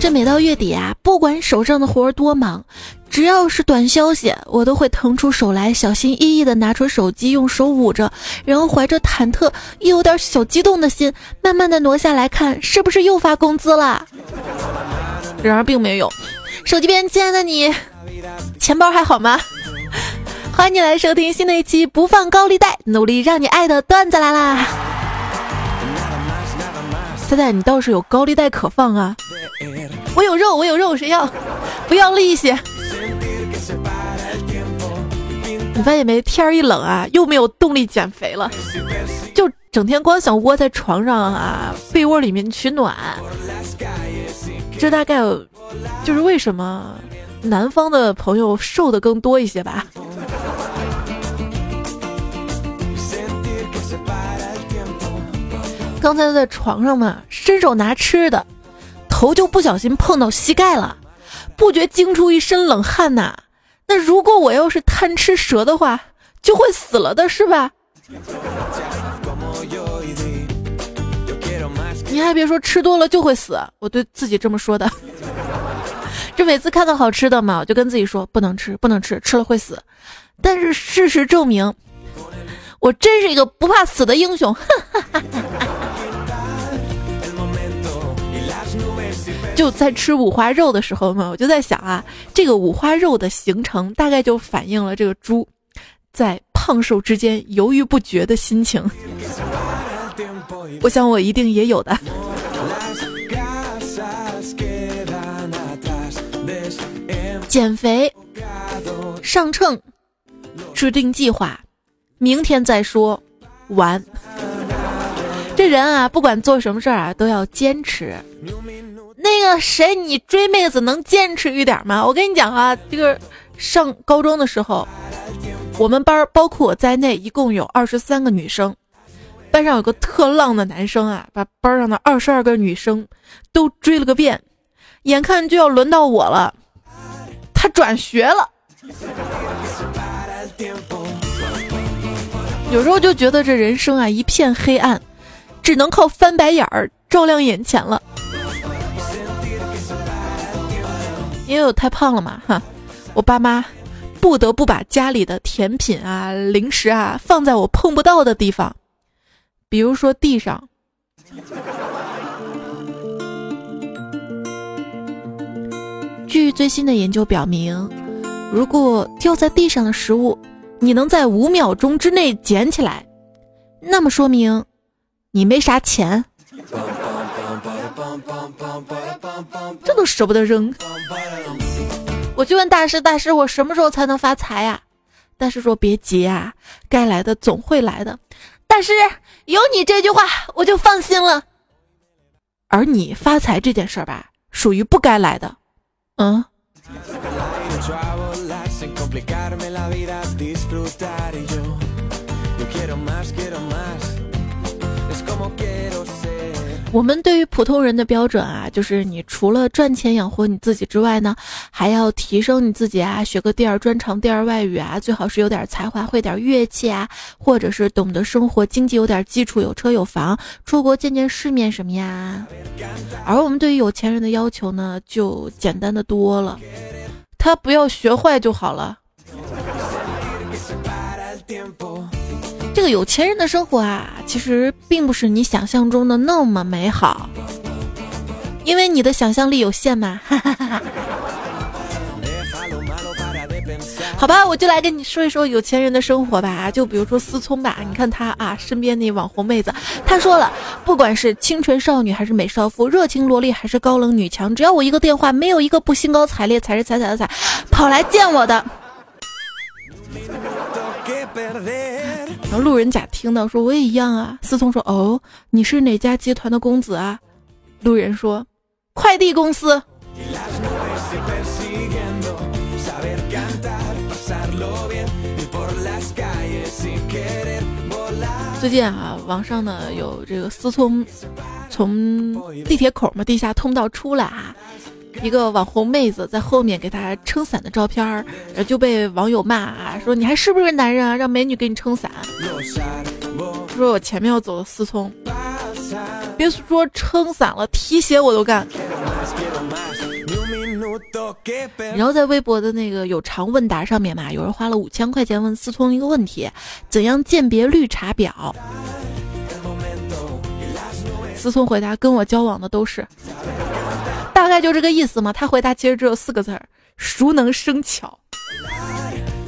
这每到月底啊，不管手上的活儿多忙，只要是短消息，我都会腾出手来，小心翼翼地拿出手机，用手捂着，然后怀着忐忑又有点小激动的心，慢慢的挪下来看，是不是又发工资了？然而并没有。手机边，亲爱的你，钱包还好吗？欢迎你来收听新的一期《不放高利贷，努力让你爱的段子》来啦！现在你倒是有高利贷可放啊？我有肉，我有肉，谁要？不要利息。你发现没？天儿一冷啊，又没有动力减肥了，就整天光想窝在床上啊，被窝里面取暖。这大概就是为什么南方的朋友瘦的更多一些吧。刚才在床上嘛，伸手拿吃的，头就不小心碰到膝盖了，不觉惊出一身冷汗呐。那如果我要是贪吃蛇的话，就会死了的是吧？你还别说，吃多了就会死，我对自己这么说的。这每次看到好吃的嘛，我就跟自己说不能吃，不能吃，吃了会死。但是事实证明，我真是一个不怕死的英雄。哈哈哈哈就在吃五花肉的时候嘛，我就在想啊，这个五花肉的形成大概就反映了这个猪在胖瘦之间犹豫不决的心情。我想我一定也有的。减肥，上秤，制定计划，明天再说，完。这人啊，不管做什么事儿啊，都要坚持。那个谁，你追妹子能坚持一点吗？我跟你讲啊，这个上高中的时候，我们班包括我在内，一共有二十三个女生。班上有个特浪的男生啊，把班上的二十二个女生都追了个遍，眼看就要轮到我了，他转学了。有时候就觉得这人生啊一片黑暗，只能靠翻白眼儿照亮眼前了。因为我太胖了嘛，哈，我爸妈不得不把家里的甜品啊、零食啊放在我碰不到的地方，比如说地上。据最新的研究表明，如果掉在地上的食物你能在五秒钟之内捡起来，那么说明你没啥钱。这都舍不得扔。我就问大师，大师，我什么时候才能发财呀？大师说：“别急啊，该来的总会来的。”大师，有你这句话，我就放心了。而你发财这件事儿吧，属于不该来的。嗯。我们对于普通人的标准啊，就是你除了赚钱养活你自己之外呢，还要提升你自己啊，学个第二专长、第二外语啊，最好是有点才华，会点乐器啊，或者是懂得生活，经济有点基础，有车有房，出国见见世面什么呀。而我们对于有钱人的要求呢，就简单的多了，他不要学坏就好了。个有钱人的生活啊，其实并不是你想象中的那么美好，因为你的想象力有限嘛。好吧，我就来跟你说一说有钱人的生活吧。就比如说思聪吧，你看他啊，身边那网红妹子，他说了，不管是清纯少女还是美少妇，热情萝莉还是高冷女强，只要我一个电话，没有一个不兴高采烈、踩着踩踩的踩跑来见我的。然后路人甲听到说我也一样啊，思聪说哦，你是哪家集团的公子啊？路人说快递公司。最近啊，网上呢有这个思聪从地铁口嘛地下通道出来啊。一个网红妹子在后面给他撑伞的照片儿，就被网友骂啊，说你还是不是男人啊？让美女给你撑伞。说我前面要走的思聪，别说撑伞了，提鞋我都干。然后在微博的那个有偿问答上面嘛，有人花了五千块钱问思聪一个问题：怎样鉴别绿茶婊？思聪回答：跟我交往的都是，大概就这个意思嘛。他回答其实只有四个字儿：熟能生巧。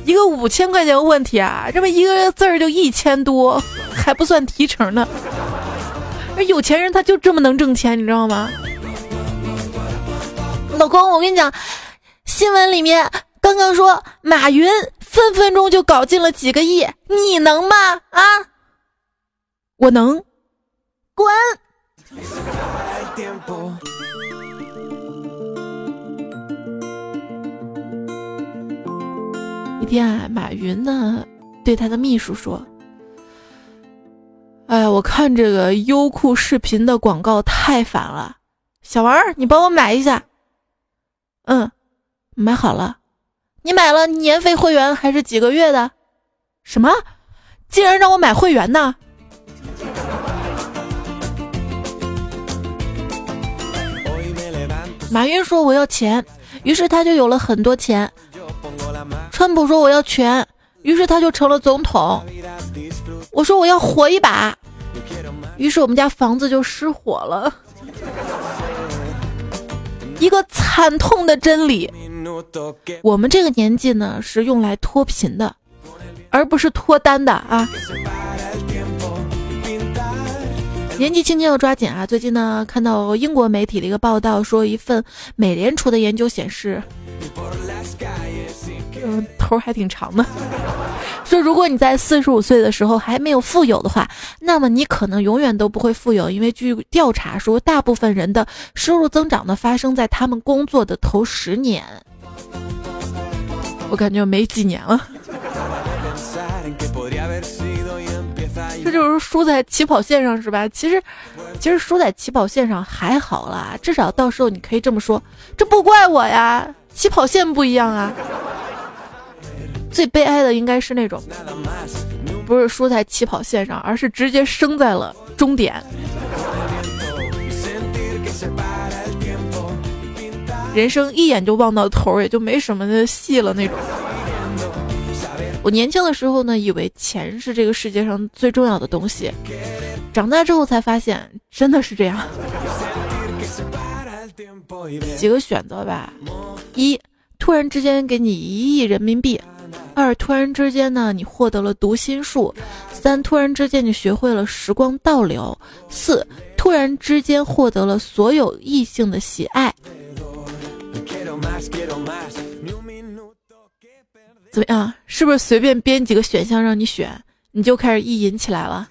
一个五千块钱问题啊，这么一个字儿就一千多，还不算提成呢。有钱人他就这么能挣钱，你知道吗？老公，我跟你讲，新闻里面刚刚说马云分分钟就搞进了几个亿，你能吗？啊，我能，滚！一天啊，马云呢对他的秘书说：“哎呀，我看这个优酷视频的广告太烦了，小王，你帮我买一下。”嗯，买好了。你买了年费会员还是几个月的？什么？竟然让我买会员呢？马云说我要钱，于是他就有了很多钱。川普说我要权，于是他就成了总统。我说我要火一把，于是我们家房子就失火了。一个惨痛的真理，我们这个年纪呢是用来脱贫的，而不是脱单的啊！年纪轻轻要抓紧啊！最近呢看到英国媒体的一个报道，说一份美联储的研究显示。嗯，头还挺长的。说如果你在四十五岁的时候还没有富有的话，那么你可能永远都不会富有，因为据调查说，大部分人的收入增长呢发生在他们工作的头十年。我感觉没几年了。就是输在起跑线上是吧？其实，其实输在起跑线上还好啦，至少到时候你可以这么说：这不怪我呀，起跑线不一样啊。最悲哀的应该是那种，不是输在起跑线上，而是直接生在了终点。人生一眼就望到头，也就没什么的戏了那种。我年轻的时候呢，以为钱是这个世界上最重要的东西，长大之后才发现真的是这样。几个选择吧：一，突然之间给你一亿人民币。二突然之间呢，你获得了读心术；三突然之间你学会了时光倒流；四突然之间获得了所有异性的喜爱。怎么样？是不是随便编几个选项让你选，你就开始意淫起来了？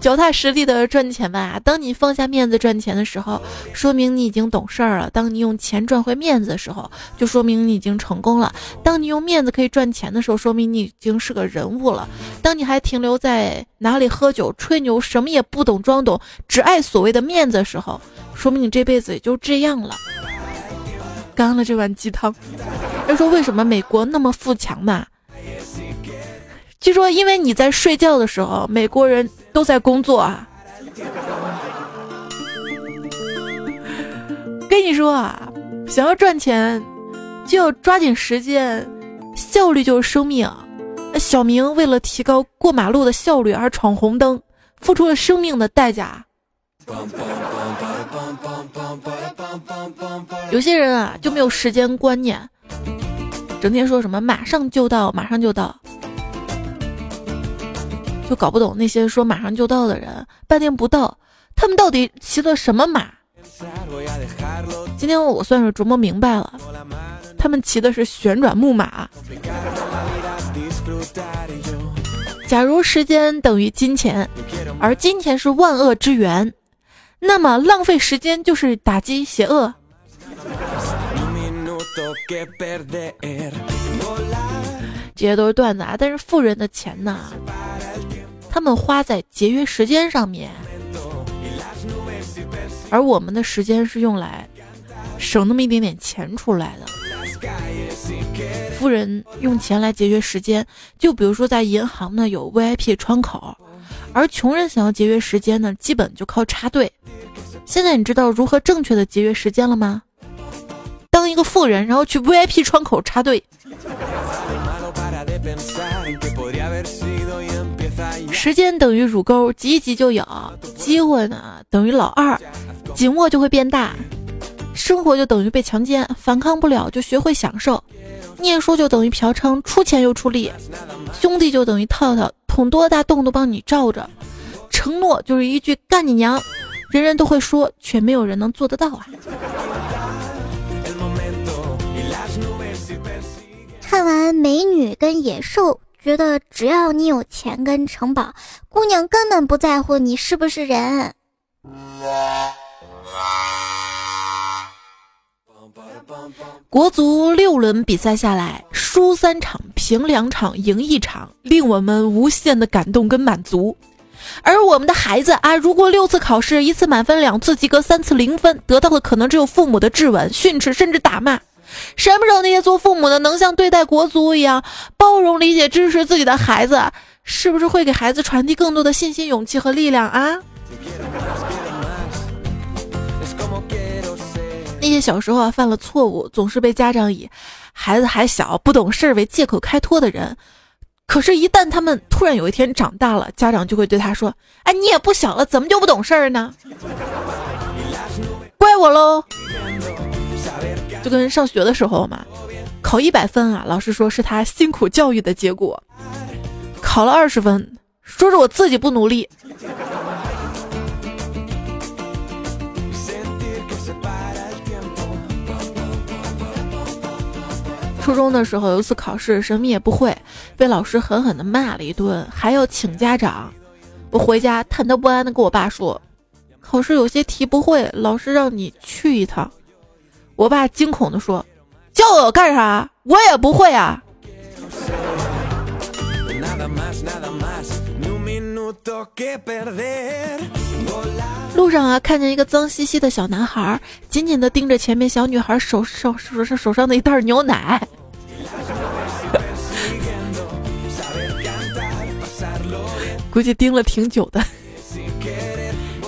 脚踏实地的赚钱吧。当你放下面子赚钱的时候，说明你已经懂事儿了；当你用钱赚回面子的时候，就说明你已经成功了；当你用面子可以赚钱的时候，说明你已经是个人物了；当你还停留在哪里喝酒吹牛，什么也不懂装懂，只爱所谓的面子的时候，说明你这辈子也就这样了。干了这碗鸡汤。要说为什么美国那么富强呢？据说，因为你在睡觉的时候，美国人都在工作啊。跟你说啊，想要赚钱，就要抓紧时间，效率就是生命。小明为了提高过马路的效率而闯红灯，付出了生命的代价。有些人啊，就没有时间观念，整天说什么马上就到，马上就到。就搞不懂那些说马上就到的人，半天不到，他们到底骑的什么马？今天我算是琢磨明白了，他们骑的是旋转木马。假如时间等于金钱，而金钱是万恶之源，那么浪费时间就是打击邪恶。这些都是段子啊，但是富人的钱呢？他们花在节约时间上面，而我们的时间是用来省那么一点点钱出来的。富人用钱来节约时间，就比如说在银行呢有 VIP 窗口，而穷人想要节约时间呢，基本就靠插队。现在你知道如何正确的节约时间了吗？当一个富人，然后去 VIP 窗口插队。时间等于乳沟，挤一挤就有；机会呢等于老二，紧握就会变大；生活就等于被强奸，反抗不了就学会享受；念书就等于嫖娼，出钱又出力；兄弟就等于套套，捅多大洞都帮你罩着；承诺就是一句干你娘，人人都会说，却没有人能做得到啊！看完美女跟野兽。觉得只要你有钱跟城堡，姑娘根本不在乎你是不是人。国足六轮比赛下来，输三场，平两场，赢一场，令我们无限的感动跟满足。而我们的孩子啊，如果六次考试，一次满分，两次及格，三次零分，得到的可能只有父母的质问、训斥，甚至打骂。什么时候那些做父母的能像对待国足一样包容、理解、支持自己的孩子？是不是会给孩子传递更多的信心、勇气和力量啊？那些小时候啊犯了错误，总是被家长以孩子还小、不懂事为借口开脱的人，可是，一旦他们突然有一天长大了，家长就会对他说：“哎，你也不小了，怎么就不懂事儿呢？怪我喽！”就跟上学的时候嘛，考一百分啊，老师说是他辛苦教育的结果；考了二十分，说是我自己不努力。初中的时候有一次考试，什么也不会，被老师狠狠的骂了一顿，还要请家长。我回家忐忑不安的跟我爸说：“考试有些题不会，老师让你去一趟。”我爸惊恐地说：“叫我干啥？我也不会啊！”路上啊，看见一个脏兮兮的小男孩，紧紧的盯着前面小女孩手手手上手上的一袋牛奶，估计盯了挺久的。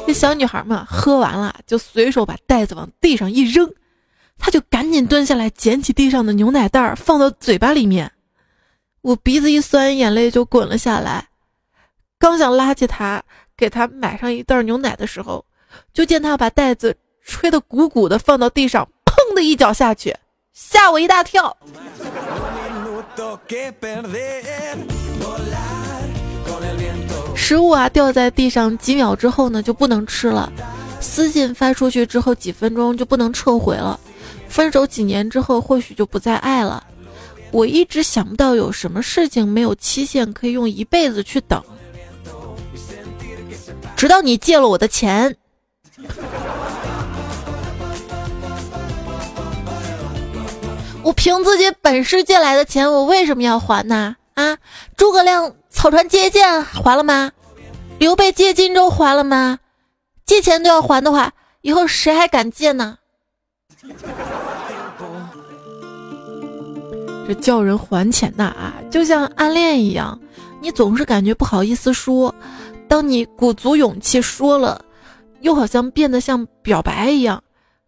这小女孩嘛，喝完了就随手把袋子往地上一扔。他就赶紧蹲下来捡起地上的牛奶袋儿放到嘴巴里面，我鼻子一酸，眼泪就滚了下来。刚想拉起他给他买上一袋牛奶的时候，就见他把袋子吹得鼓鼓的放到地上，砰的一脚下去，吓我一大跳。食物啊掉在地上几秒之后呢就不能吃了，私信发出去之后几分钟就不能撤回了。分手几年之后，或许就不再爱了。我一直想不到有什么事情没有期限，可以用一辈子去等。直到你借了我的钱，我凭自己本事借来的钱，我为什么要还呢？啊，诸葛亮草船借箭还了吗？刘备借荆州还了吗？借钱都要还的话，以后谁还敢借呢？这叫人还钱呐啊，就像暗恋一样，你总是感觉不好意思说，当你鼓足勇气说了，又好像变得像表白一样，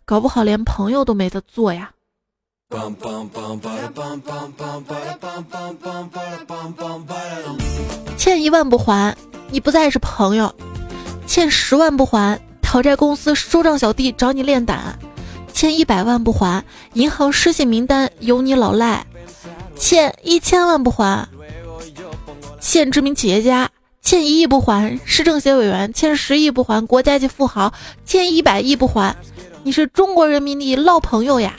搞不好连朋友都没得做呀。欠一万不还，你不再是朋友；欠十万不还，讨债公司收账小弟找你练胆；欠一百万不还，银行失信名单有你老赖。欠一千万不还，欠知名企业家；欠一亿不还，市政协委员；欠十亿不还，国家级富豪；欠一百亿不还，你是中国人民的老朋友呀！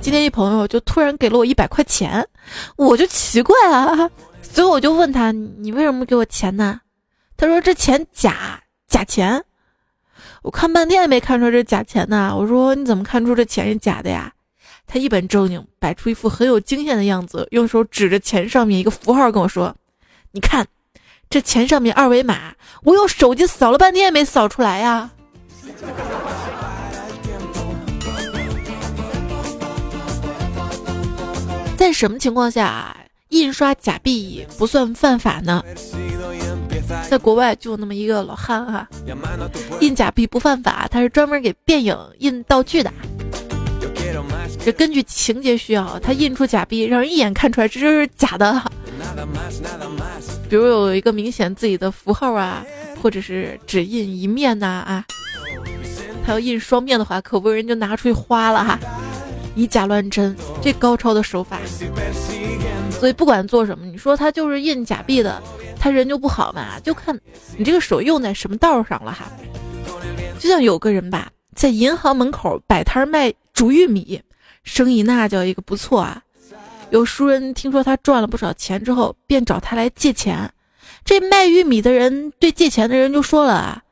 今天一朋友就突然给了我一百块钱，我就奇怪啊，所以我就问他：“你为什么给我钱呢？”他说：“这钱假，假钱。”我看半天也没看出这假钱呢。我说：“你怎么看出这钱是假的呀？”他一本正经，摆出一副很有经验的样子，用手指着钱上面一个符号跟我说：“你看，这钱上面二维码，我用手机扫了半天也没扫出来呀。”在什么情况下印刷假币不算犯法呢？在国外就有那么一个老汉哈，印假币不犯法，他是专门给电影印道具的。这根据情节需要，他印出假币，让人一眼看出来这就是假的。比如有一个明显自己的符号啊，或者是只印一面呐啊，他要印双面的话，可不人就拿出去花了哈，以假乱真，这高超的手法。所以不管做什么，你说他就是印假币的，他人就不好嘛？就看你这个手用在什么道上了哈。就像有个人吧，在银行门口摆摊卖煮玉米，生意那叫一个不错啊。有熟人听说他赚了不少钱之后，便找他来借钱。这卖玉米的人对借钱的人就说了啊：“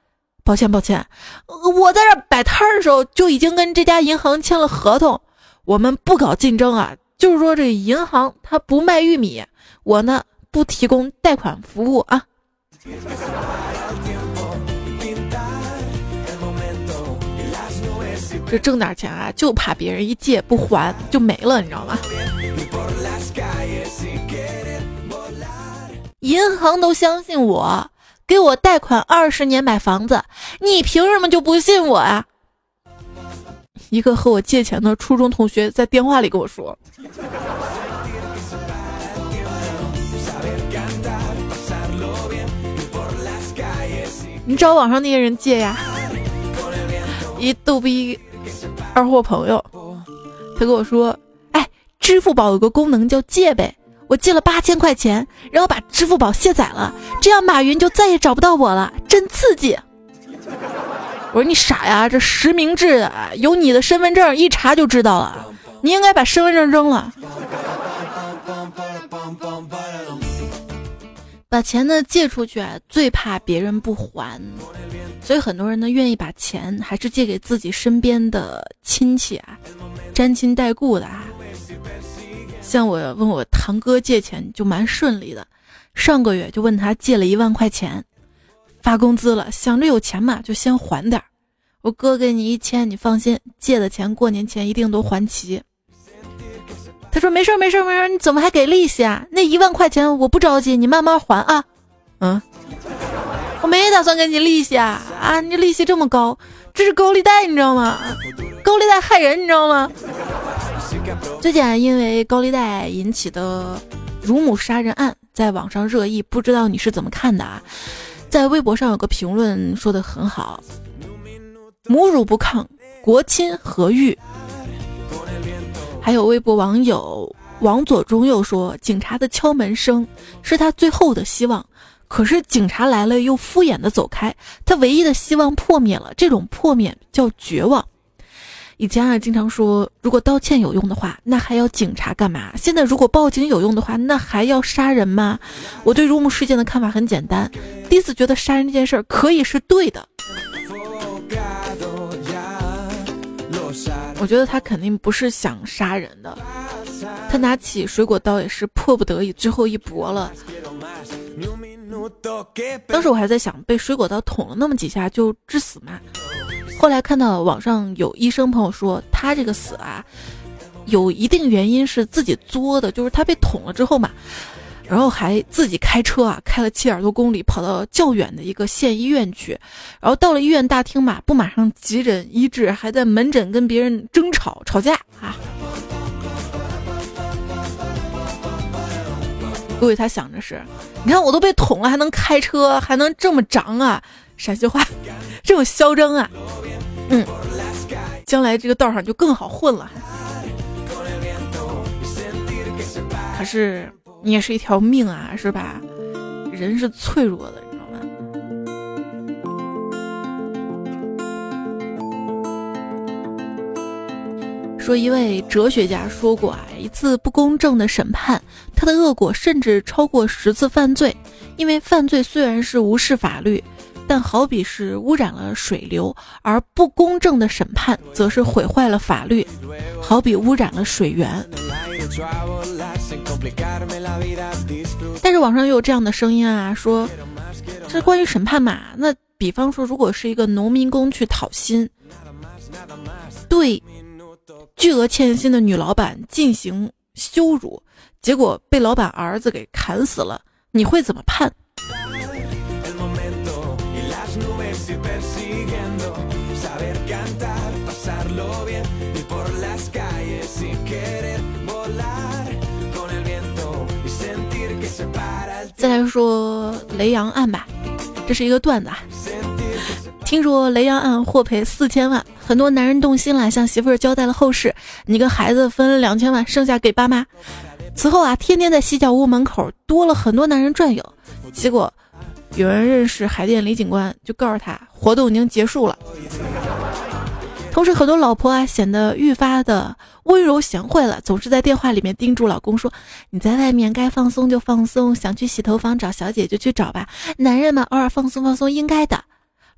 抱歉，抱歉，我在这摆摊的时候就已经跟这家银行签了合同，我们不搞竞争啊。就是说这银行他不卖玉米，我呢不提供贷款服务啊。这挣点钱啊，就怕别人一借不还就没了，你知道吗？”银行都相信我，给我贷款二十年买房子，你凭什么就不信我啊？一个和我借钱的初中同学在电话里跟我说：“你找网上那些人借呀。”一逗逼二货朋友，他跟我说：“哎，支付宝有个功能叫借呗。”我借了八千块钱，然后把支付宝卸载了，这样马云就再也找不到我了，真刺激！我说你傻呀，这实名制的，有你的身份证一查就知道了，你应该把身份证扔了。把钱呢借出去啊，最怕别人不还，所以很多人呢愿意把钱还是借给自己身边的亲戚啊，沾亲带故的啊。像我问我堂哥借钱就蛮顺利的，上个月就问他借了一万块钱，发工资了，想着有钱嘛就先还点儿。我哥给你一千，你放心，借的钱过年前一定都还齐。他说没事儿没事儿没事儿，你怎么还给利息啊？那一万块钱我不着急，你慢慢还啊。嗯，我没打算给你利息啊啊！你利息这么高，这是高利贷你知道吗？高利贷害人你知道吗？最近因为高利贷引起的乳母杀人案在网上热议，不知道你是怎么看的啊？在微博上有个评论说的很好：“母乳不抗，国亲何欲？”还有微博网友王左中又说：“警察的敲门声是他最后的希望，可是警察来了又敷衍的走开，他唯一的希望破灭了，这种破灭叫绝望。”以前啊，经常说如果道歉有用的话，那还要警察干嘛？现在如果报警有用的话，那还要杀人吗？我对入目事件的看法很简单，第一次觉得杀人这件事儿可以是对的。我觉得他肯定不是想杀人的，他拿起水果刀也是迫不得已最后一搏了。当时我还在想，被水果刀捅了那么几下就致死吗？后来看到网上有医生朋友说，他这个死啊，有一定原因是自己作的，就是他被捅了之后嘛，然后还自己开车啊，开了七点多公里，跑到较远的一个县医院去，然后到了医院大厅嘛，不马上急诊医治，还在门诊跟别人争吵吵架啊。各位他想着是，你看我都被捅了，还能开车，还能这么长啊，陕西话，这么嚣张啊。嗯，将来这个道上就更好混了。可是你也是一条命啊，是吧？人是脆弱的，你知道吗？说一位哲学家说过啊，一次不公正的审判，他的恶果甚至超过十次犯罪，因为犯罪虽然是无视法律。但好比是污染了水流，而不公正的审判则是毁坏了法律，好比污染了水源。但是网上又有这样的声音啊，说这关于审判嘛，那比方说如果是一个农民工去讨薪，对巨额欠薪的女老板进行羞辱，结果被老板儿子给砍死了，你会怎么判？再来说雷洋案吧，这是一个段子啊。听说雷洋案获赔四千万，很多男人动心了，向媳妇儿交代了后事：你跟孩子分两千万，剩下给爸妈。此后啊，天天在洗脚屋门口多了很多男人转悠。结果有人认识海淀李警官，就告诉他活动已经结束了。同时，很多老婆啊显得愈发的温柔贤惠了，总是在电话里面叮嘱老公说：“你在外面该放松就放松，想去洗头房找小姐就去找吧，男人嘛，偶尔放松放松应该的。”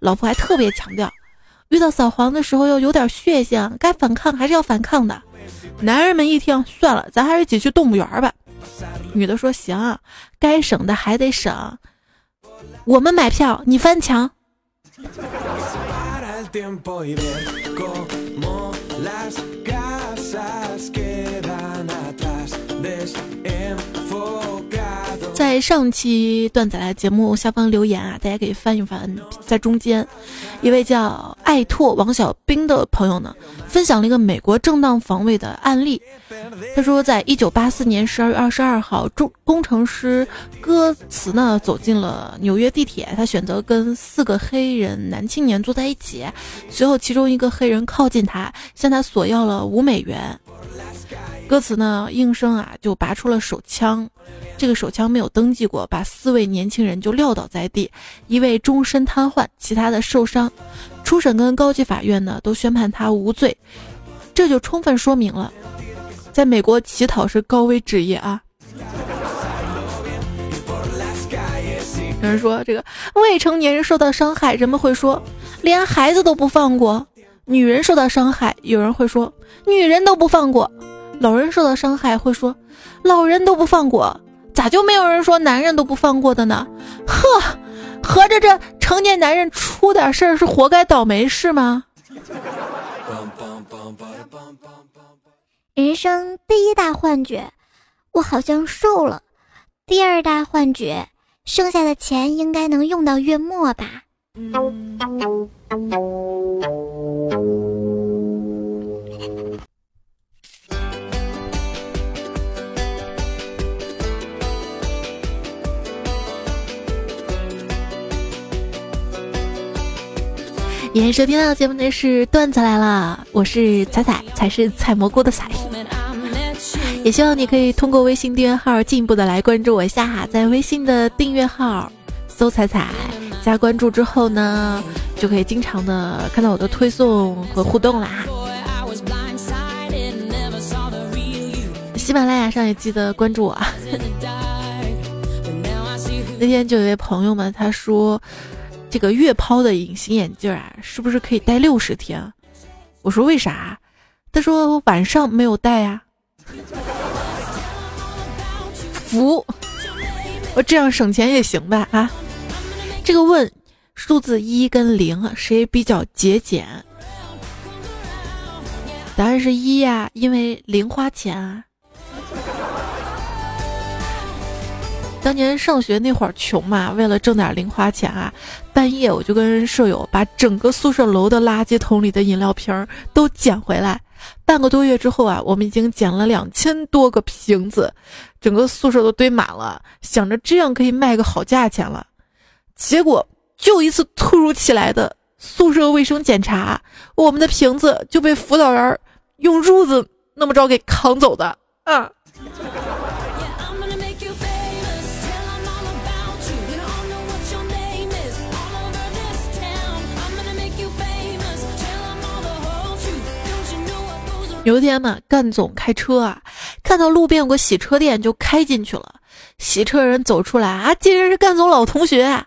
老婆还特别强调，遇到扫黄的时候要有点血性，该反抗还是要反抗的。男人们一听，算了，咱还是一起去动物园吧。女的说：“行，该省的还得省，我们买票，你翻墙。” tiempo y ver cómo las casas quedan atrás. Después 在上期段子来节目下方留言啊，大家可以翻一翻，在中间，一位叫爱拓王小兵的朋友呢，分享了一个美国正当防卫的案例。他说，在一九八四年十二月二十二号，中工程师歌词呢走进了纽约地铁，他选择跟四个黑人男青年坐在一起，随后其中一个黑人靠近他，向他索要了五美元。歌词呢，应声啊就拔出了手枪，这个手枪没有登记过，把四位年轻人就撂倒在地，一位终身瘫痪，其他的受伤。初审跟高级法院呢都宣判他无罪，这就充分说明了，在美国乞讨是高危职业啊。有人说这个未成年人受到伤害，人们会说连孩子都不放过；女人受到伤害，有人会说女人都不放过。老人受到伤害会说，老人都不放过，咋就没有人说男人都不放过的呢？呵，合着这成年男人出点事儿是活该倒霉是吗？人生第一大幻觉，我好像瘦了；第二大幻觉，剩下的钱应该能用到月末吧。今天收听到节目的是段子来了，我是彩彩，才是采蘑菇的彩。也希望你可以通过微信订阅号进一步的来关注我一下，在微信的订阅号搜“彩彩”加关注之后呢，就可以经常的看到我的推送和互动啦。喜马拉雅上也记得关注我。那天就有位朋友们他说。这个月抛的隐形眼镜啊，是不是可以戴六十天？我说为啥？他说晚上没有戴呀。服，我这样省钱也行吧？啊，这个问数字一跟零谁比较节俭？答案是一呀，因为零花钱啊。当年上学那会儿穷嘛，为了挣点零花钱啊，半夜我就跟舍友把整个宿舍楼的垃圾桶里的饮料瓶都捡回来。半个多月之后啊，我们已经捡了两千多个瓶子，整个宿舍都堆满了，想着这样可以卖个好价钱了。结果就一次突如其来的宿舍卫生检查，我们的瓶子就被辅导员用褥子那么着给扛走的啊。有一天嘛，干总开车啊，看到路边有个洗车店，就开进去了。洗车人走出来啊，竟然是干总老同学。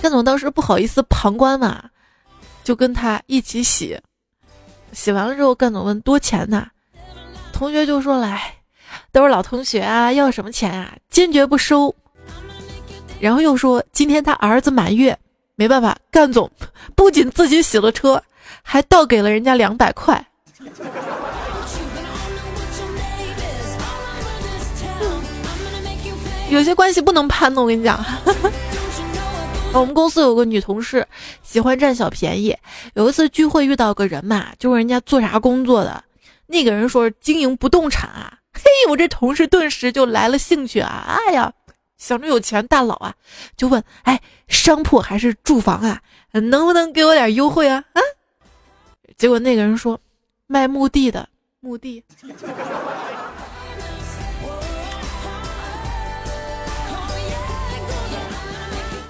干总当时不好意思旁观嘛，就跟他一起洗。洗完了之后，干总问多钱呢？同学就说来，都是老同学啊，要什么钱啊？坚决不收。然后又说今天他儿子满月，没办法，干总不仅自己洗了车，还倒给了人家两百块。有些关系不能攀的，我跟你讲。我们公司有个女同事喜欢占小便宜。有一次聚会遇到个人嘛，就问人家做啥工作的，那个人说经营不动产啊。嘿，我这同事顿时就来了兴趣啊！哎呀，想着有钱大佬啊，就问：哎，商铺还是住房啊？能不能给我点优惠啊？啊？结果那个人说：卖墓地的墓地。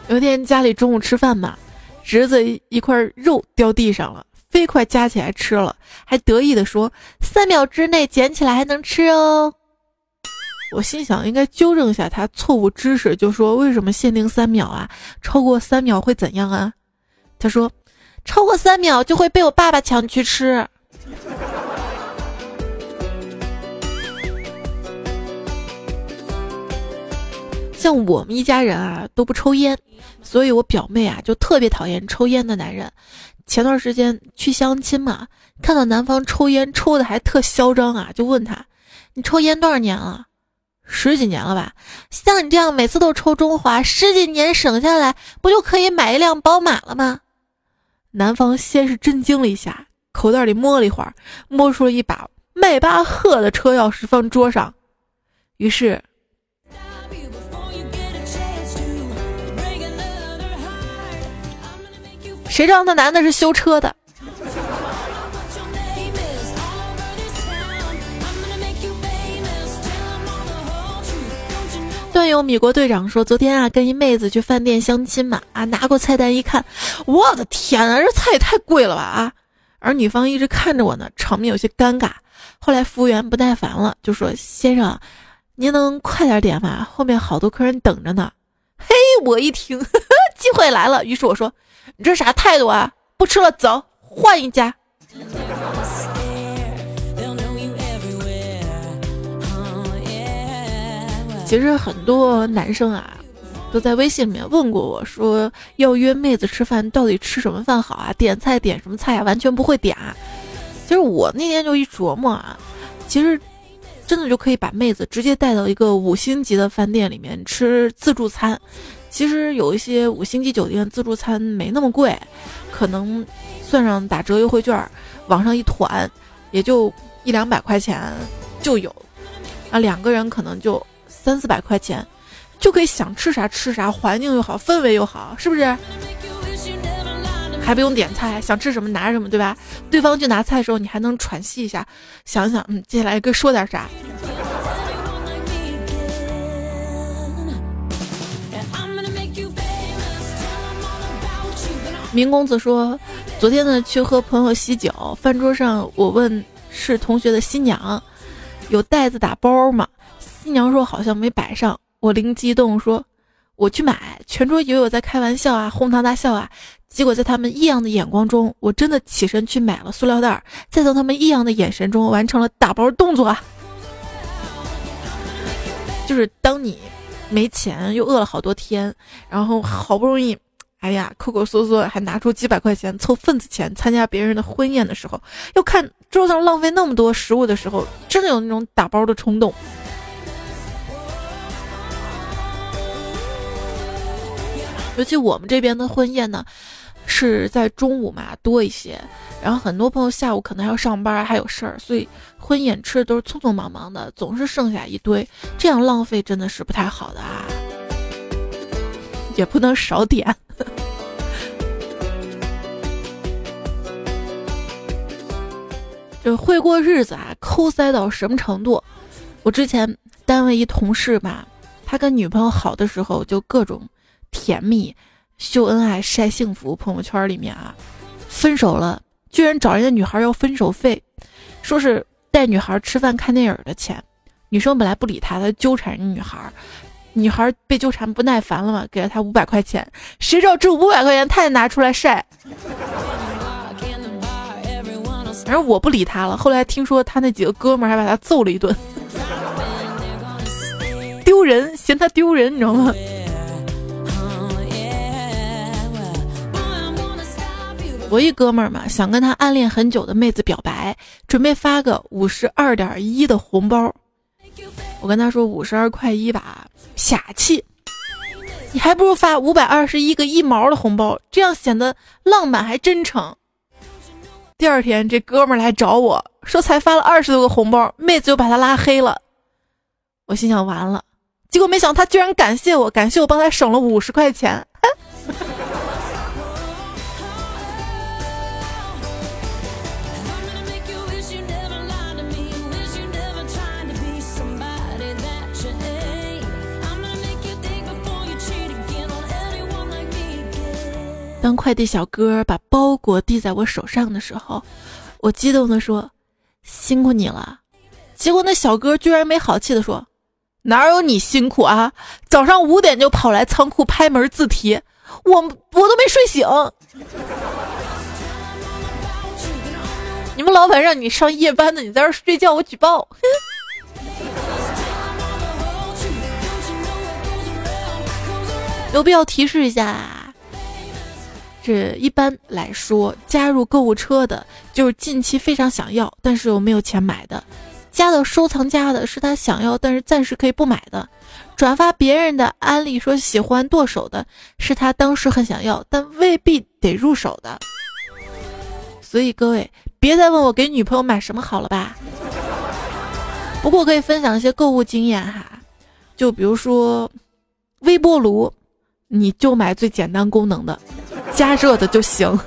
有一天家里中午吃饭嘛，侄子一块肉掉地上了，飞快夹起来吃了，还得意的说：“三秒之内捡起来还能吃哦。”我心想应该纠正一下他错误知识，就说：“为什么限定三秒啊？超过三秒会怎样啊？”他说：“超过三秒就会被我爸爸抢去吃。” 像我们一家人啊都不抽烟，所以我表妹啊就特别讨厌抽烟的男人。前段时间去相亲嘛，看到男方抽烟抽的还特嚣张啊，就问他：“你抽烟多少年了？十几年了吧？像你这样每次都抽中华，十几年省下来不就可以买一辆宝马了吗？”男方先是震惊了一下，口袋里摸了一会儿，摸出了一把迈巴赫的车钥匙放桌上，于是。谁知道那男的是修车的？段友米国队长说：“昨天啊，跟一妹子去饭店相亲嘛，啊，拿过菜单一看，我的天啊，这菜也太贵了吧啊！而女方一直看着我呢，场面有些尴尬。后来服务员不耐烦了，就说：‘先生，您能快点点吗？后面好多客人等着呢。’嘿，我一听，机会来了，于是我说。”你这啥态度啊？不吃了，走，换一家。其实很多男生啊，都在微信里面问过我说，要约妹子吃饭，到底吃什么饭好啊？点菜点什么菜啊？完全不会点啊。其实我那天就一琢磨啊，其实真的就可以把妹子直接带到一个五星级的饭店里面吃自助餐。其实有一些五星级酒店自助餐没那么贵，可能算上打折优惠券，网上一团也就一两百块钱就有，啊，两个人可能就三四百块钱，就可以想吃啥吃啥，环境又好，氛围又好，是不是？还不用点菜，想吃什么拿什么，对吧？对方去拿菜的时候，你还能喘息一下，想想，嗯，接下来该说点啥。明公子说：“昨天呢，去和朋友喜酒，饭桌上我问是同学的新娘，有袋子打包吗？新娘说好像没摆上。我灵机一动说，我去买。全桌以为我在开玩笑啊，哄堂大笑啊。结果在他们异样的眼光中，我真的起身去买了塑料袋儿，再从他们异样的眼神中完成了打包动作。就是当你没钱又饿了好多天，然后好不容易。”哎呀，抠抠搜搜还拿出几百块钱凑份子钱参加别人的婚宴的时候，又看桌上浪费那么多食物的时候，真的有那种打包的冲动。尤其我们这边的婚宴呢，是在中午嘛多一些，然后很多朋友下午可能还要上班还有事儿，所以婚宴吃的都是匆匆忙忙的，总是剩下一堆，这样浪费真的是不太好的啊。也不能少点。就会过日子啊，抠塞到什么程度？我之前单位一同事吧，他跟女朋友好的时候就各种甜蜜、秀恩爱、晒幸福，朋友圈里面啊，分手了居然找人家女孩要分手费，说是带女孩吃饭看电影的钱。女生本来不理他，他纠缠人家女孩。女孩被纠缠不耐烦了嘛，给了他五百块钱，谁知道这五百块钱他也拿出来晒。反正我不理他了。后来听说他那几个哥们还把他揍了一顿，丢人，嫌他丢人，你知道吗？我一哥们儿嘛，想跟他暗恋很久的妹子表白，准备发个五十二点一的红包。我跟他说五十二块一吧，傻气。你还不如发五百二十一个一毛的红包，这样显得浪漫还真诚。第二天，这哥们儿来找我说，才发了二十多个红包，妹子就把他拉黑了。我心想完了，结果没想他居然感谢我，感谢我帮他省了五十块钱。当快递小哥把包裹递在我手上的时候，我激动地说：“辛苦你了。”结果那小哥居然没好气地说：“哪有你辛苦啊？早上五点就跑来仓库拍门自提，我我都没睡醒。你们老板让你上夜班的，你在这睡觉，我举报。”有必要提示一下。是一般来说，加入购物车的就是近期非常想要，但是又没有钱买的；加到收藏夹的是他想要，但是暂时可以不买的；转发别人的安利说喜欢剁手的是他当时很想要，但未必得入手的。所以各位别再问我给女朋友买什么好了吧。不过可以分享一些购物经验哈，就比如说微波炉，你就买最简单功能的。加热的就行。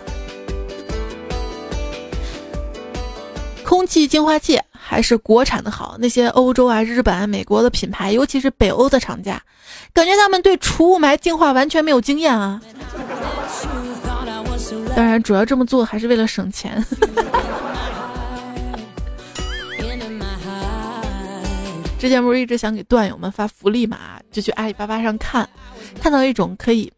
空气净化器还是国产的好，那些欧洲啊、日本啊、美国的品牌，尤其是北欧的厂家，感觉他们对除雾霾净化完全没有经验啊。当然，主要这么做还是为了省钱。之前不是一直想给段友们发福利嘛，就去阿里巴巴上看，看到一种可以。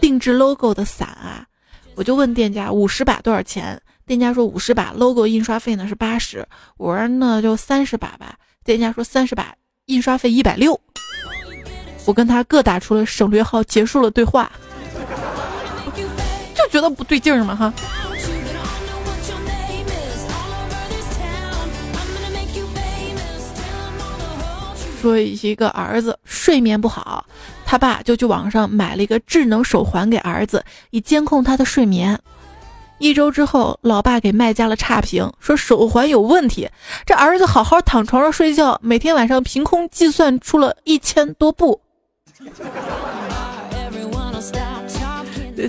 定制 logo 的伞啊，我就问店家五十把多少钱？店家说五十把 logo 印刷费呢是八十。我说那就三十把吧。店家说三十把印刷费一百六。我跟他各打出了省略号，结束了对话。就觉得不对劲儿嘛哈。说一个儿子睡眠不好。他爸就去网上买了一个智能手环给儿子，以监控他的睡眠。一周之后，老爸给卖家了差评，说手环有问题。这儿子好好躺床上睡觉，每天晚上凭空计算出了一千多步。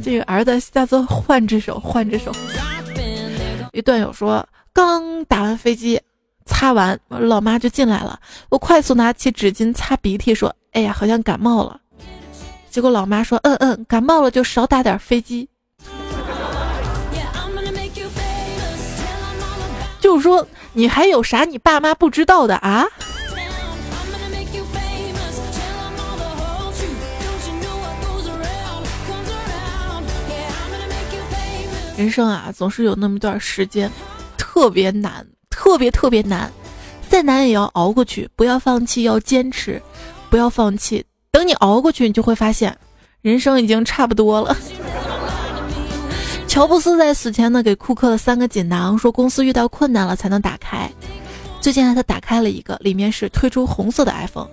这个儿子下次换只手，换只手。一段友说，刚打完飞机，擦完，老妈就进来了。我快速拿起纸巾擦鼻涕，说：“哎呀，好像感冒了。”结果老妈说：“嗯嗯，感冒了就少打点飞机。”就是说，你还有啥你爸妈不知道的啊？人生啊，总是有那么段时间，特别难，特别特别难，再难也要熬过去，不要放弃，要坚持，不要放弃。等你熬过去，你就会发现，人生已经差不多了。乔布斯在死前呢，给库克了三个锦囊，说公司遇到困难了才能打开。最近呢，他打开了一个，里面是推出红色的 iPhone，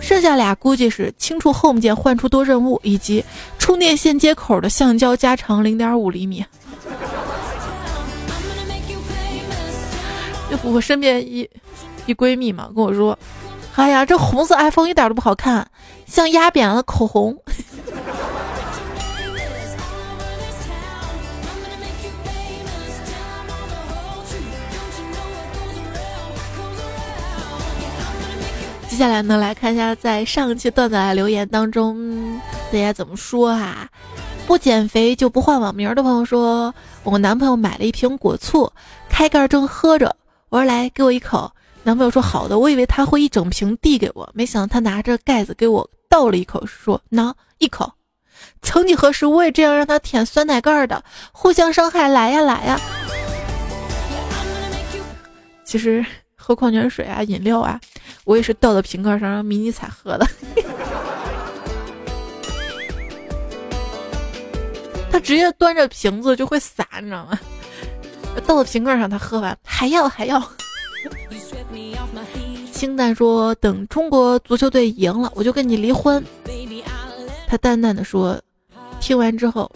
剩下俩估计是清除 Home 键换出多任务，以及充电线接口的橡胶加长零点五厘米。我身边一一闺蜜嘛，跟我说。哎呀，这红色 iPhone 一点都不好看，像压扁了口红。接下来呢，来看一下在上期段子来留言当中大家怎么说哈？不减肥就不换网名的朋友说，我男朋友买了一瓶果醋，开盖正喝着，我说来给我一口。男朋友说好的，我以为他会一整瓶递给我，没想到他拿着盖子给我倒了一口，说喏一口。曾几何时，我也这样让他舔酸奶盖的，互相伤害，来呀来呀。其实喝矿泉水啊、饮料啊，我也是倒到瓶盖上让迷你彩喝的。他直接端着瓶子就会洒，你知道吗？倒到瓶盖上，他喝完还要还要。清淡说：“等中国足球队赢了，我就跟你离婚。”他淡淡的说：“听完之后，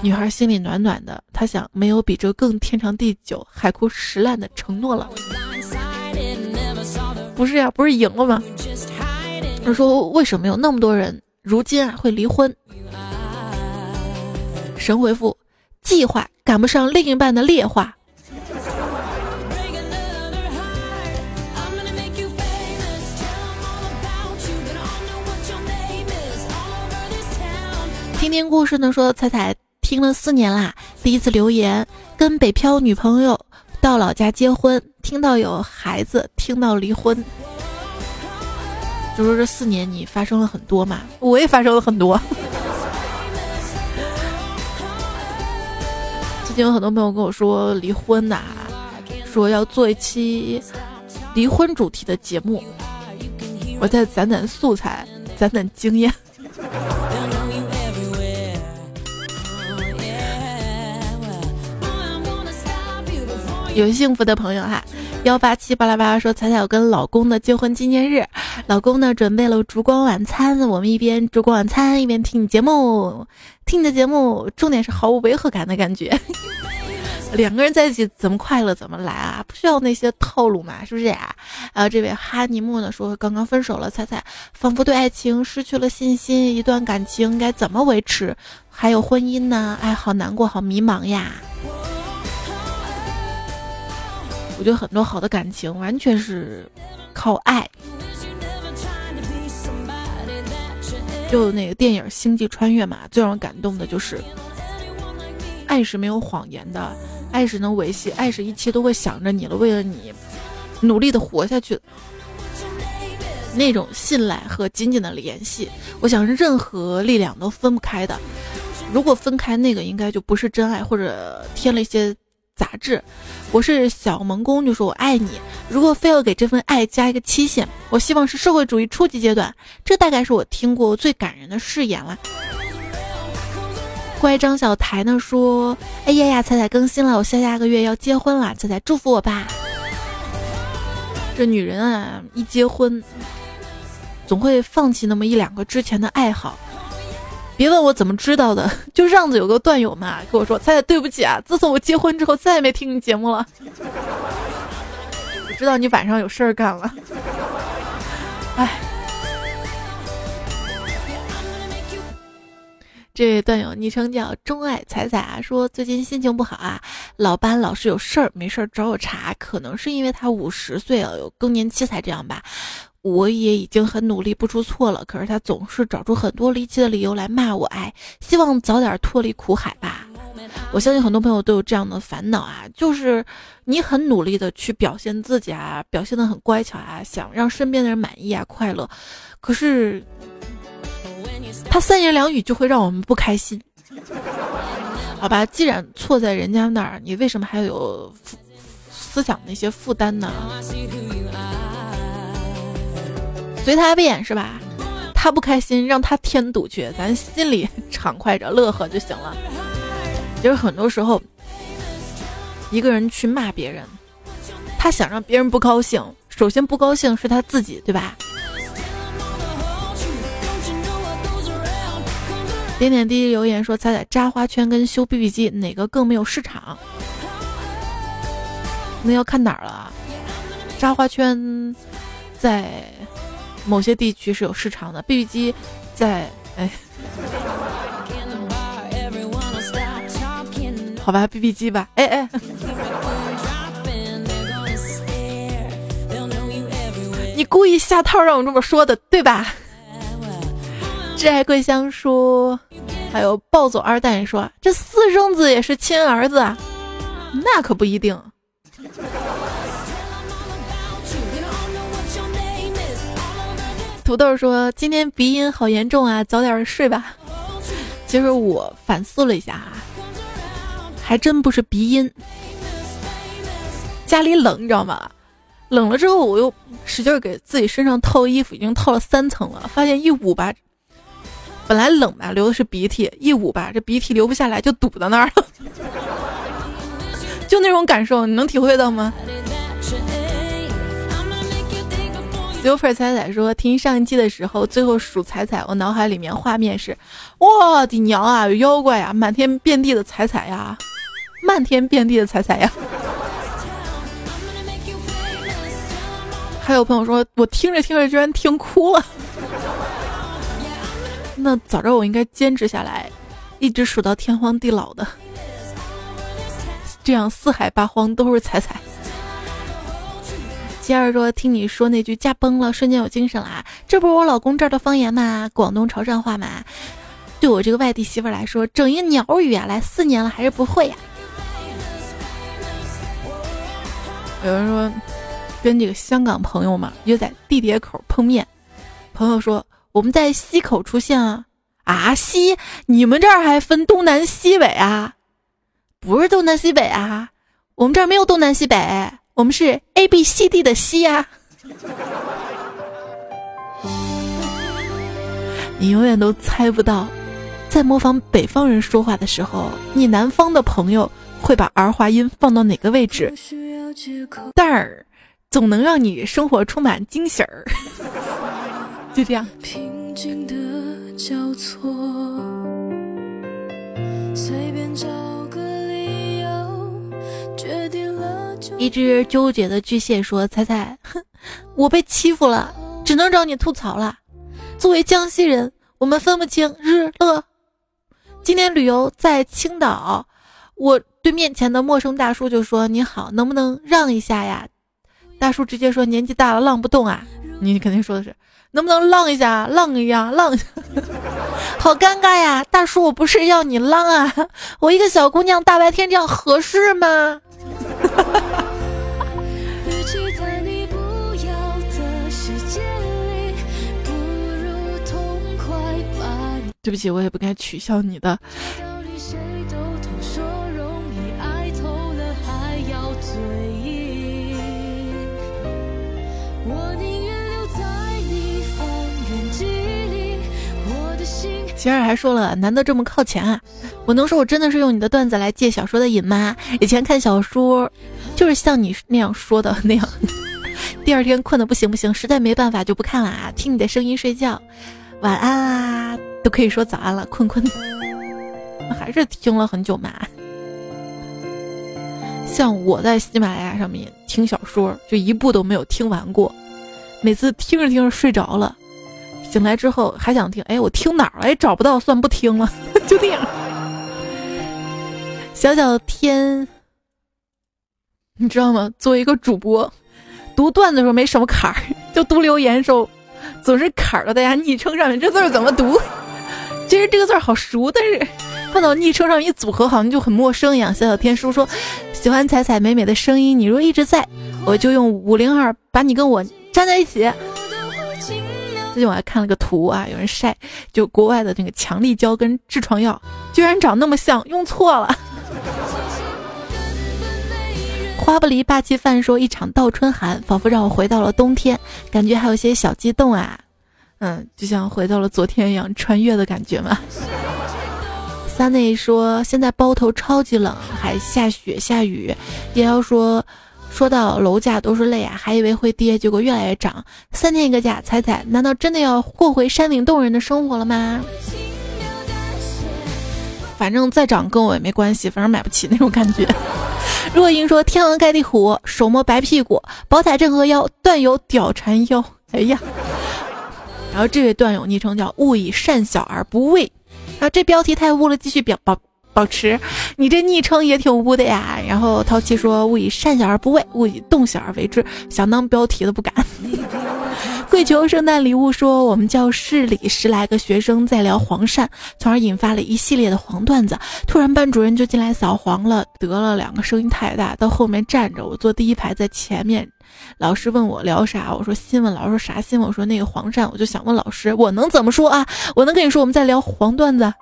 女孩心里暖暖的。她想，没有比这更天长地久、海枯石烂的承诺了。”不是呀，不是赢了吗？他说：“为什么有那么多人如今啊会离婚？”神回复：“计划赶不上另一半的劣化。”听听故事呢，说彩彩听了四年啦，第一次留言，跟北漂女朋友到老家结婚，听到有孩子，听到离婚，就说这四年你发生了很多嘛，我也发生了很多。最近有很多朋友跟我说离婚呐，说要做一期离婚主题的节目，我再攒攒素材，攒攒经验。有幸福的朋友哈，幺八七巴拉巴拉说彩彩我跟老公的结婚纪念日，老公呢准备了烛光晚餐，我们一边烛光晚餐一边听你节目，听你的节目，重点是毫无违和感的感觉。两个人在一起怎么快乐怎么来啊，不需要那些套路嘛，是不是呀？然后这位哈尼木呢说刚刚分手了，彩彩仿佛对爱情失去了信心，一段感情该怎么维持？还有婚姻呢？哎，好难过，好迷茫呀。我觉得很多好的感情完全是靠爱。就那个电影《星际穿越》嘛，最让人感动的就是爱是没有谎言的，爱是能维系，爱是一切都会想着你了，为了你努力的活下去。那种信赖和紧紧的联系，我想任何力量都分不开的。如果分开，那个应该就不是真爱，或者添了一些。杂志，我是小萌公，就说我爱你。如果非要给这份爱加一个期限，我希望是社会主义初级阶段。这大概是我听过最感人的誓言了。乖张小台呢说：“哎呀呀，彩彩更新了，我下下个月要结婚了，彩彩祝福我吧。”这女人啊，一结婚，总会放弃那么一两个之前的爱好。别问我怎么知道的，就让子有个段友嘛跟我说：“彩彩，对不起啊，自从我结婚之后，再也没听你节目了。我知道你晚上有事儿干了。”哎，这位段友昵称叫钟爱彩彩啊，说最近心情不好啊，老班老是有事儿没事儿找我茬，可能是因为他五十岁了，有更年期才这样吧。我也已经很努力不出错了，可是他总是找出很多离奇的理由来骂我。哎，希望早点脱离苦海吧。我相信很多朋友都有这样的烦恼啊，就是你很努力的去表现自己啊，表现的很乖巧啊，想让身边的人满意啊，快乐，可是他三言两语就会让我们不开心。好吧，既然错在人家那儿，你为什么还有思想那些负担呢？随他便是吧？他不开心，让他添堵去，咱心里 畅快着，乐呵就行了。其实很多时候，一个人去骂别人，他想让别人不高兴，首先不高兴是他自己，对吧？点点滴滴留言说：“猜猜扎花圈跟修 BB 机哪个更没有市场？”那要看哪儿了？扎花圈在。某些地区是有市场的，BB 机在哎，好吧，BB 机吧，哎哎，你故意下套让我这么说的，对吧？挚爱桂香说，还有暴走二代说，这私生子也是亲儿子，啊，那可不一定。土豆说：“今天鼻音好严重啊，早点睡吧。”其实我反思了一下啊，还真不是鼻音。家里冷，你知道吗？冷了之后，我又使劲给自己身上套衣服，已经套了三层了。发现一捂吧，本来冷吧，流的是鼻涕，一捂吧，这鼻涕流不下来，就堵在那儿了。就那种感受，你能体会到吗？Super 彩彩说，听上一期的时候，最后数彩彩，我脑海里面画面是，我的娘啊，有妖怪呀，满天遍地的彩彩呀，漫天遍地的彩彩呀。还有朋友说，我听着听着居然听哭了。那早知道我应该坚持下来，一直数到天荒地老的，这样四海八荒都是彩彩。接着说，听你说那句驾崩了，瞬间有精神了。这不是我老公这儿的方言吗？广东潮汕话吗？对我这个外地媳妇来说，整一鸟语啊，来四年了还是不会呀。有人说。跟这个香港朋友嘛约在地铁口碰面，朋友说我们在西口出现啊啊西，你们这儿还分东南西北啊？不是东南西北啊，我们这儿没有东南西北，我们是 A B C D 的西呀。你永远都猜不到，在模仿北方人说话的时候，你南方的朋友会把儿化音放到哪个位置？但儿。总能让你生活充满惊喜儿，就这样。一只纠结的巨蟹说：“猜猜，哼，我被欺负了，只能找你吐槽了。作为江西人，我们分不清日乐。今天旅游在青岛，我对面前的陌生大叔就说：‘你好，能不能让一下呀？’”大叔直接说：“年纪大了，浪不动啊！”你肯定说的是：“能不能浪一下，浪一下，浪一下？” 好尴尬呀！大叔，我不是要你浪啊，我一个小姑娘，大白天这样合适吗？对不起，我也不该取笑你的。杰儿还说了，难得这么靠前啊！我能说我真的是用你的段子来借小说的瘾吗？以前看小说，就是像你那样说的那样，第二天困得不行不行，实在没办法就不看了啊！听你的声音睡觉，晚安啊，都可以说早安了，困困，还是听了很久嘛。像我在喜马拉雅上面听小说，就一部都没有听完过，每次听着听着睡着了。醒来之后还想听，哎，我听哪儿了？哎，找不到，算不听了，就这样。小小天，你知道吗？作为一个主播，读段子的时候没什么坎儿，就读留言时候总是坎儿了。大家昵称上面这字儿怎么读？其实这个字儿好熟，但是放到昵称上一组合，好像就很陌生一样。小小天叔说喜欢彩彩美美的声音，你若一直在，我就用五零二把你跟我粘在一起。最近我还看了个图啊，有人晒，就国外的那个强力胶跟痔疮药，居然长那么像，用错了。花不离霸气范说，一场倒春寒，仿佛让我回到了冬天，感觉还有些小激动啊，嗯，就像回到了昨天一样，穿越的感觉嘛。三内说，现在包头超级冷，还下雪下雨。也要说。说到楼价都是泪啊，还以为会跌，结果越来越涨。三天一个价，猜猜，难道真的要过回山顶洞人的生活了吗？反正再涨跟我也没关系，反正买不起那种感觉。若英说：“天王盖地虎，手摸白屁股，宝塔镇河妖，段友屌缠腰。”哎呀，然后这位段友昵称叫“勿以善小而不为”，啊，这标题太污了，继续表保。保持，你这昵称也挺污的呀。然后淘气说：“勿以善小而不为，勿以动小而为之。”想当标题的不敢。跪求圣诞礼物说：“我们教室里十来个学生在聊黄鳝，从而引发了一系列的黄段子。突然班主任就进来扫黄了，得了两个声音太大，到后面站着。我坐第一排在前面，老师问我聊啥，我说新闻。老师说啥新闻？我说那个黄鳝。我就想问老师，我能怎么说啊？我能跟你说我们在聊黄段子？”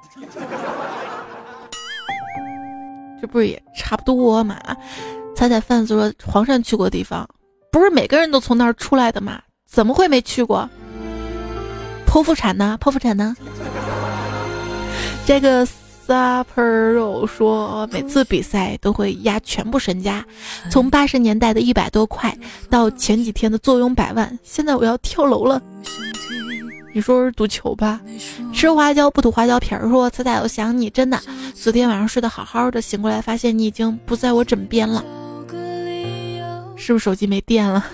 这不是也差不多嘛？彩彩贩子说黄鳝去过地方，不是每个人都从那儿出来的嘛？怎么会没去过？剖腹产呢？剖腹产呢？这个 Super 肉说，每次比赛都会压全部身家，从八十年代的一百多块到前几天的坐拥百万，现在我要跳楼了。你说是赌球吧？吃花椒不吐花椒皮儿。说彩彩，我想你，真的。昨天晚上睡得好好的，醒过来发现你已经不在我枕边了，是不是手机没电了？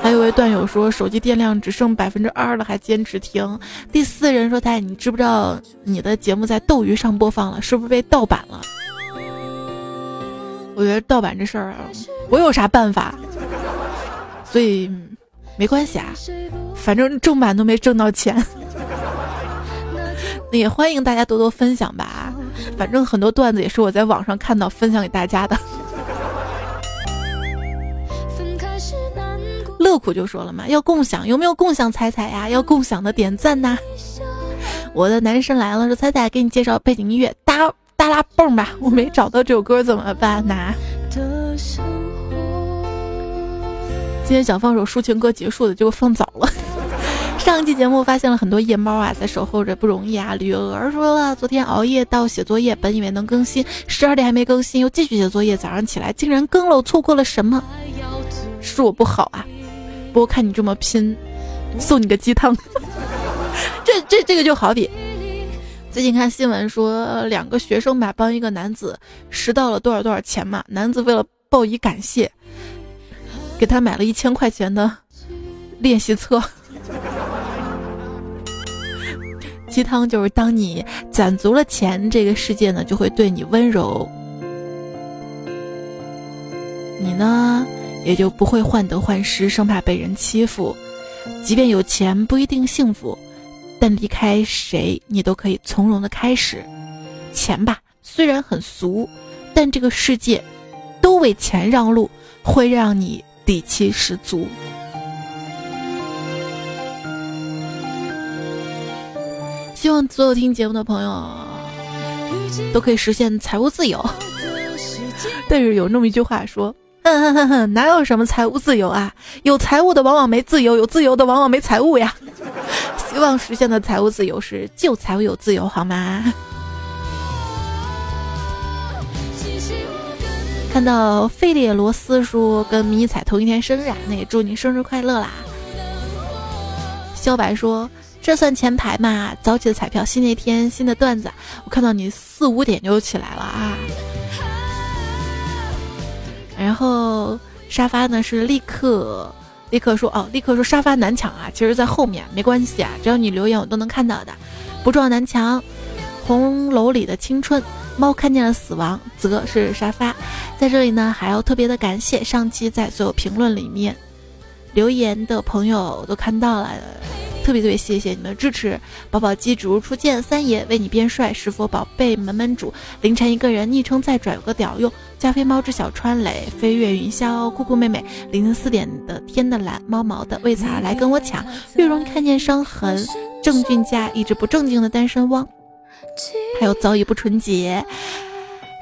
还有位段友说手机电量只剩百分之二了，还坚持听。第四人说他，你知不知道你的节目在斗鱼上播放了，是不是被盗版了？我觉得盗版这事儿啊，我有啥办法？所以没关系啊，反正正版都没挣到钱。那 也欢迎大家多多分享吧，反正很多段子也是我在网上看到分享给大家的。乐苦就说了嘛，要共享，有没有共享彩彩呀？要共享的点赞呐！我的男神来了，说彩彩给你介绍背景音乐，哒哒拉蹦吧。我没找到这首歌怎么办呢？今天想放首抒情歌结束的，结果放早了。上期节目发现了很多夜猫啊，在守候着不容易啊。吕娥说了，昨天熬夜到写作业，本以为能更新，十二点还没更新，又继续写作业，早上起来竟然更了，我错过了什么？是我不好啊。不过看你这么拼，送你个鸡汤。这这这个就好比，最近看新闻说，两个学生吧帮一个男子拾到了多少多少钱嘛，男子为了报以感谢，给他买了一千块钱的练习册。鸡汤就是当你攒足了钱，这个世界呢就会对你温柔，你呢？也就不会患得患失，生怕被人欺负。即便有钱不一定幸福，但离开谁你都可以从容的开始。钱吧，虽然很俗，但这个世界都为钱让路，会让你底气十足。希望所有听节目的朋友都可以实现财务自由。但是有那么一句话说。哼哼哼哼，哪有什么财务自由啊？有财务的往往没自由，有自由的往往没财务呀。希望实现的财务自由是就财务有自由，好吗？看到费列罗斯说跟迷彩同一天生日，那也祝你生日快乐啦。肖白说这算前排嘛？早起的彩票，新的一天，新的段子。我看到你四五点就起来了啊。然后沙发呢是立刻立刻说哦，立刻说沙发难抢啊，其实在后面没关系啊，只要你留言我都能看到的，不撞南墙。红楼里的青春，猫看见了死亡，则是沙发。在这里呢，还要特别的感谢上期在所有评论里面留言的朋友都看到了。特别特别谢谢你们的支持，宝宝鸡主如初见，三爷为你变帅，石佛宝贝门门主，凌晨一个人昵称再转有个屌用，加菲猫之小川磊，飞越云霄，酷酷妹妹，凌晨四点的天的蓝，猫毛的为此而来跟我抢，越容看见伤痕，郑俊佳一直不正经的单身汪，还有早已不纯洁。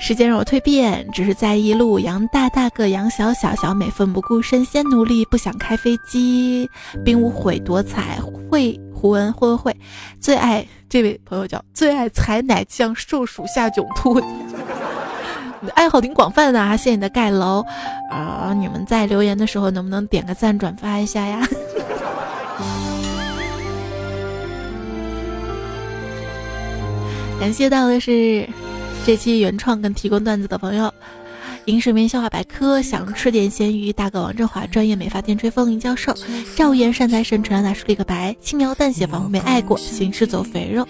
时间让我蜕变，只是在一路杨大大个杨小小小美奋不顾身先努力，不想开飞机，并无悔夺彩会胡文会会会，最爱这位朋友叫最爱采奶酱受暑下囧兔，爱好挺广泛的啊！谢谢你的盖楼，啊，你们在留言的时候能不能点个赞转发一下呀？感谢到的是。这期原创跟提供段子的朋友，银水面笑话百科，想吃点咸鱼，大哥王振华，专业美发店吹风，林教授，赵岩善财神，传达出了一个白，轻描淡写，仿佛没爱过，行尸走肥肉。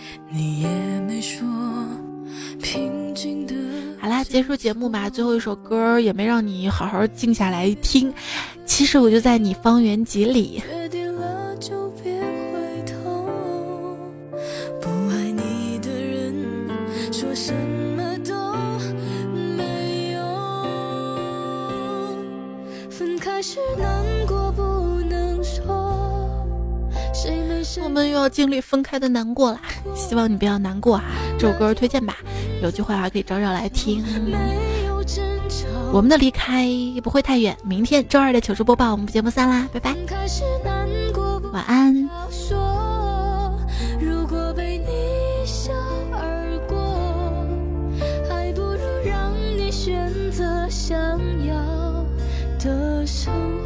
好啦，结束节目吧，最后一首歌也没让你好好静下来听，其实我就在你方圆几里。我们又要经历分开的难过了，希望你不要难过啊。这首歌推荐吧，有机会还可以找找来听。我们的离开不会太远，明天周二的糗事播报，我们节目散啦，拜拜，晚安。我想要的生活。